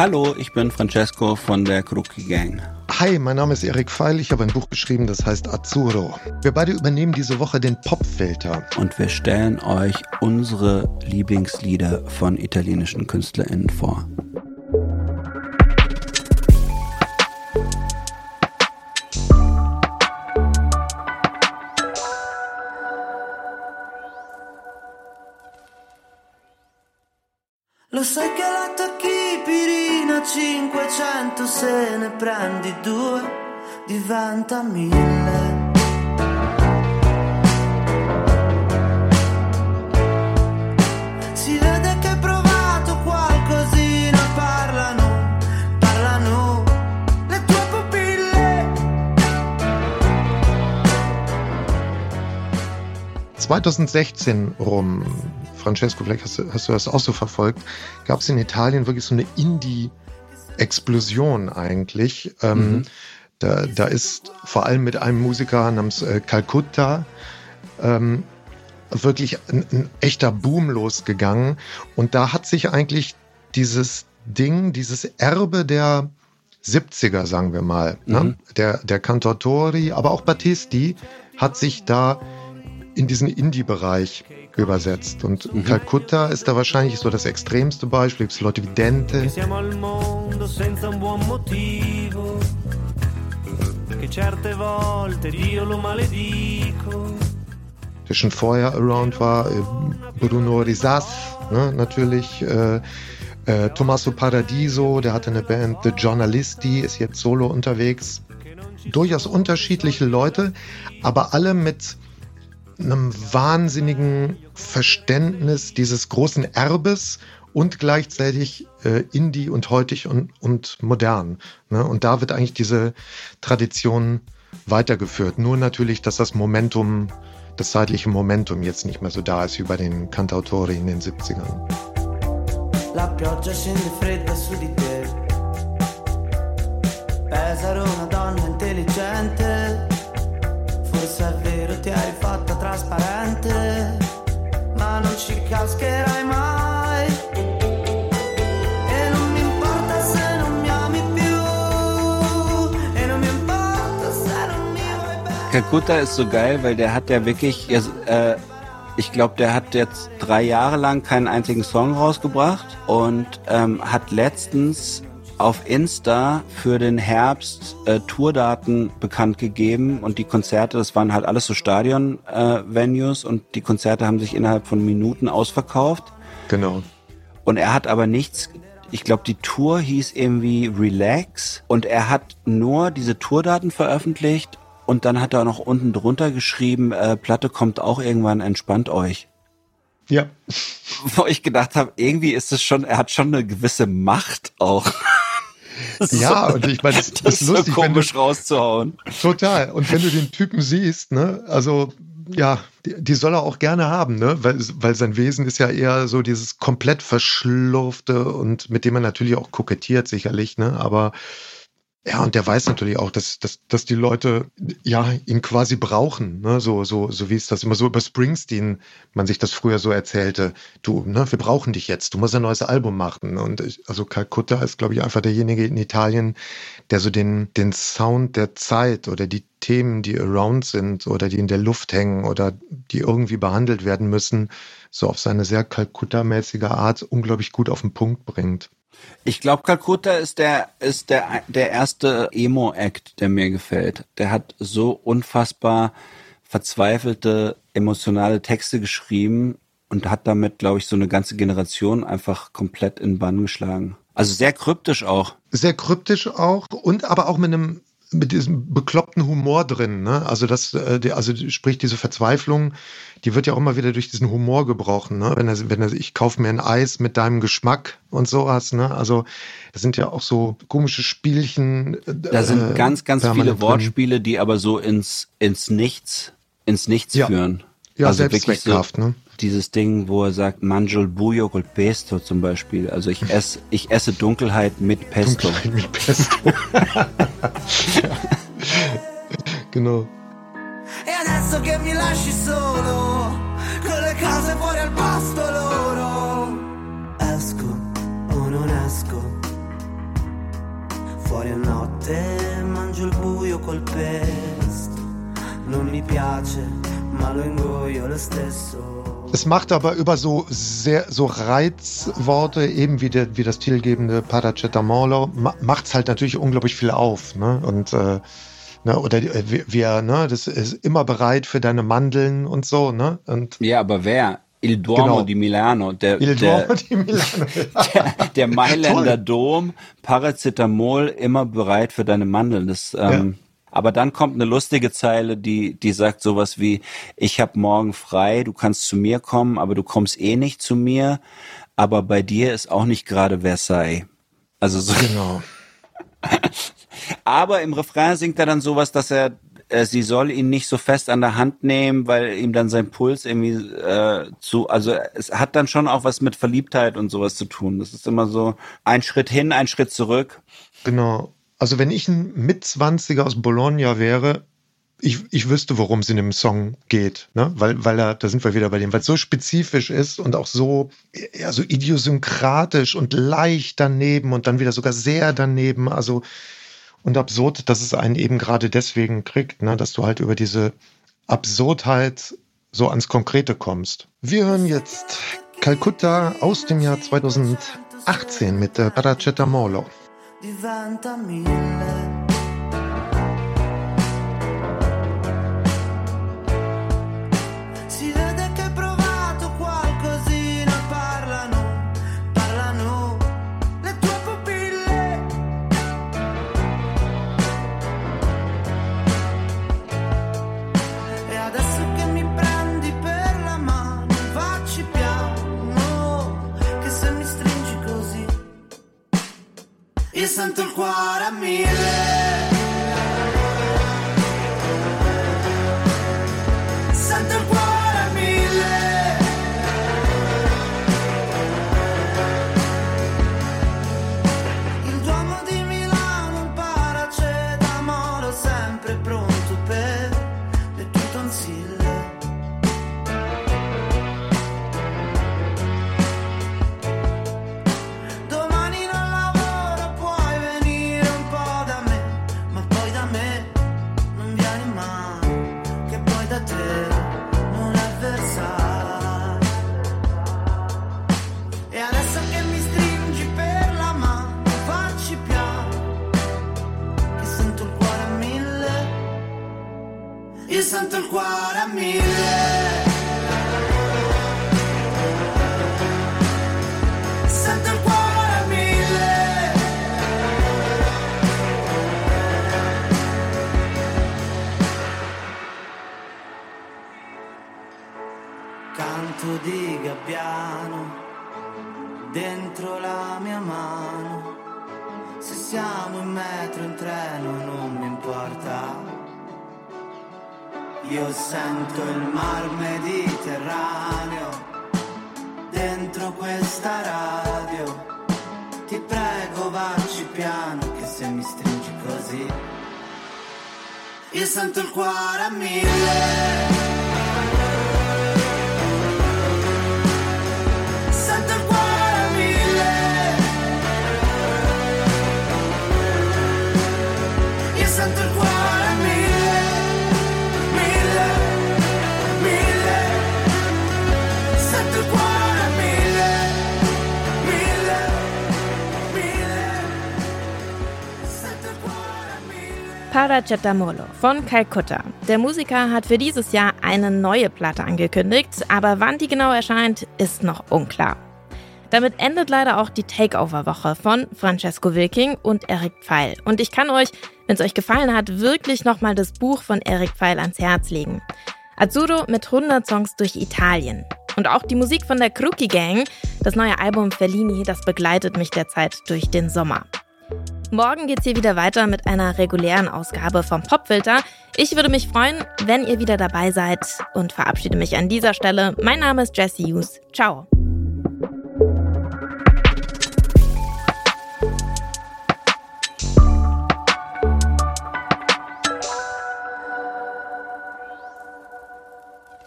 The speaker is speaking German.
Hallo, ich bin Francesco von der Kruki Gang. Hi, mein Name ist Erik Feil. Ich habe ein Buch geschrieben, das heißt Azzurro. Wir beide übernehmen diese Woche den Popfilter. Und wir stellen euch unsere Lieblingslieder von italienischen KünstlerInnen vor. Diventa mille Si vede che hai provato qualcosina parlano parlano le tue pupille 2016 rum, Francesco, vielleicht hast du, hast du das auch so verfolgt, gab es in Italien wirklich so eine Indie-Explosion eigentlich. Ähm, Mhm. Da, da ist vor allem mit einem Musiker namens äh, Calcutta ähm, wirklich ein, ein echter Boom losgegangen. Und da hat sich eigentlich dieses Ding, dieses Erbe der 70er, sagen wir mal, ne? Mhm. der, der Cantautori, aber auch Battisti, hat sich da in diesen Indie-Bereich übersetzt. Und Mhm. Calcutta ist da wahrscheinlich so das extremste Beispiel. Es gibt Leute wie Dente. Che siamo al mondo senza un buon motivo. Che certe volte Dio lo maledico. der schon vorher around war, äh, Bruno Risas, ne, natürlich, äh, äh, Tommaso Paradiso, der hatte eine Band, The Journalisti, ist jetzt solo unterwegs. Durchaus unterschiedliche Leute, aber alle mit einem wahnsinnigen Verständnis dieses großen Erbes und gleichzeitig äh, indie und heutig und, und modern. Ne? Und da wird eigentlich diese Tradition weitergeführt. Nur natürlich, dass das Momentum, das zeitliche Momentum jetzt nicht mehr so da ist wie bei den Cantautori in den 70ern. La pioggia scende fredda su di te. Pesaro una donna intelligente. Forse è vero ti hai fatta trasparente. Ma non ci cascherai mai. Calcutta ist so geil, weil der hat ja wirklich, äh, ich glaube, der hat jetzt drei Jahre lang keinen einzigen Song rausgebracht und ähm, hat letztens auf Insta für den Herbst äh, Tourdaten bekannt gegeben und die Konzerte, das waren halt alles so Stadion-Venues und die Konzerte haben sich innerhalb von Minuten ausverkauft. Genau. Und er hat aber nichts, ich glaube, die Tour hieß irgendwie Relax und er hat nur diese Tourdaten veröffentlicht und dann hat er noch unten drunter geschrieben, äh, Platte kommt auch irgendwann, entspannt euch. Ja. Wo ich gedacht habe, irgendwie ist es schon, er hat schon eine gewisse Macht auch. Ja, so, und ich meine, das, das ist so lustig, wenn du, komisch rauszuhauen. total. Und wenn du den Typen siehst, ne, also ja, die, die soll er auch gerne haben, ne? Weil, weil sein Wesen ist ja eher so dieses komplett verschlurfte und mit dem er natürlich auch kokettiert, sicherlich, ne? Aber ja, und der weiß natürlich auch, dass, dass, dass die Leute ja ihn quasi brauchen, ne? So, so, so wie es das immer so über Springsteen man sich das früher so erzählte. Du, ne, wir brauchen dich jetzt, du musst ein neues Album machen. Und ich, also Calcutta ist, glaube ich, einfach derjenige in Italien, der so den, den Sound der Zeit oder die Themen, die around sind oder die in der Luft hängen oder die irgendwie behandelt werden müssen, so auf seine sehr Calcutta-mäßige Art unglaublich gut auf den Punkt bringt. Ich glaube, Calcutta ist der ist der der erste Emo-Act, der mir gefällt. Der hat so unfassbar verzweifelte emotionale Texte geschrieben und hat damit, glaube ich, so eine ganze Generation einfach komplett in Bann geschlagen. Also sehr kryptisch auch. Sehr kryptisch auch und aber auch mit einem mit diesem bekloppten Humor drin, ne? Also das, äh, also sprich diese Verzweiflung, die wird ja auch immer wieder durch diesen Humor gebrochen, ne? Wenn er, wenn er, ich kaufe mir ein Eis mit deinem Geschmack und sowas, ne? Also das sind ja auch so komische Spielchen. äh, Da sind ganz, ganz viele permanent drin. Wortspiele, die aber so ins ins Nichts ins Nichts Ja. führen. Ja, also wirklich Selbstzweckkraft, so ne? dieses Ding, wo er sagt, Manjul Bujo col Pesto zum Beispiel. Also ich esse, ich esse Dunkelheit mit Pesto. Dunkelheit mit Pesto. Genau. E adesso che mi lasci solo, con le case fuori al pasto loro. Esco o non esco, fuori a notte mangio il buio col pesto. Non mi piace, ma lo ingoio lo stesso. Es macht aber über so sehr so Reizworte, eben wie, der, wie das titelgebende Paracetamolo, macht es halt natürlich unglaublich viel auf. Ne? Und äh, ne, oder äh, wer, ne, das ist immer bereit für deine Mandeln und so, ne? Und ja, aber wer? Il Duomo genau. di Milano, der, Il Duomo der, di Milano. der, der Mailänder Dom, Paracetamol, immer bereit für deine Mandeln. Das, ähm, ja. Aber dann kommt eine lustige Zeile, die, die sagt sowas wie, ich habe morgen frei, du kannst zu mir kommen, aber du kommst eh nicht zu mir. Aber bei dir ist auch nicht gerade Versailles. Also so. Genau. aber im Refrain singt er dann sowas, dass er, äh, sie soll ihn nicht so fest an der Hand nehmen, weil ihm dann sein Puls irgendwie äh, zu, also es hat dann schon auch was mit Verliebtheit und sowas zu tun. Das ist immer so ein Schritt hin, ein Schritt zurück. Genau. Also wenn ich ein Mitzwanziger aus Bologna wäre, ich, ich wüsste, worum es in dem Song geht, ne? Weil, weil er, da sind wir wieder bei dem, weil es so spezifisch ist und auch so, ja, so idiosynkratisch und leicht daneben und dann wieder sogar sehr daneben, also und absurd, dass es einen eben gerade deswegen kriegt, ne? dass du halt über diese Absurdheit so ans Konkrete kommst. Wir hören jetzt Calcutta aus dem Jahr 2018 mit der Paracetamolo. Diventa mille sento il cuore a mille. Sento il cuore mille. Sento il cuore a mille. Canto di gabbiano dentro la mia mano. Se siamo in metro, in treno, non mi importa io sento il mar Mediterraneo dentro questa radio. Ti prego vacci piano che se mi stringi così. Io sento il cuore a mille. Paracetamolo von Calcutta. Der Musiker hat für dieses Jahr eine neue Platte angekündigt, aber wann die genau erscheint, ist noch unklar. Damit endet leider auch die Takeover-Woche von Francesco Wilking und Eric Pfeil. Und ich kann euch, wenn es euch gefallen hat, wirklich nochmal das Buch von Eric Pfeil ans Herz legen. Azzurro mit 100 Songs durch Italien. Und auch die Musik von der Crookie Gang, das neue Album Fellini, das begleitet mich derzeit durch den Sommer. Morgen geht's hier wieder weiter mit einer regulären Ausgabe vom Popfilter. Ich würde mich freuen, wenn ihr wieder dabei seid und verabschiede mich an dieser Stelle. Mein Name ist Jesse Hughes. Ciao.